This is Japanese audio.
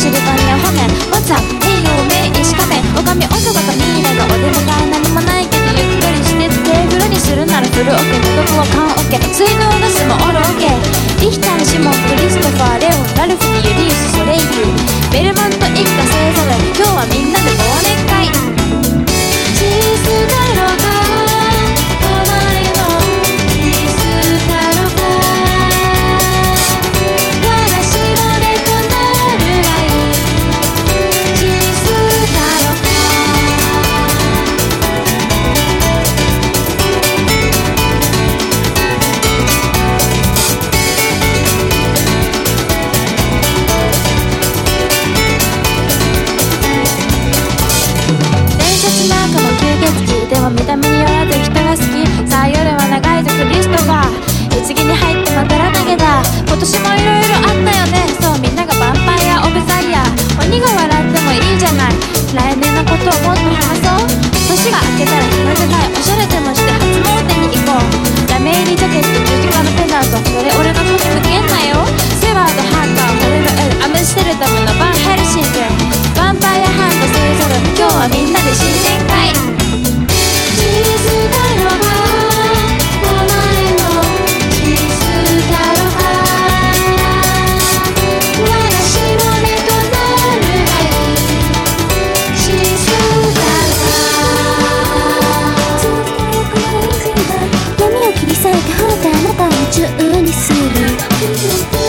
知り金や褒めわざ栄養名医しかめおかみおそばかみ笑顔でもかい何もないけどゆっくりしてって風呂にするならする。おけ孤独を缶おけ水道頭と宇宙にする。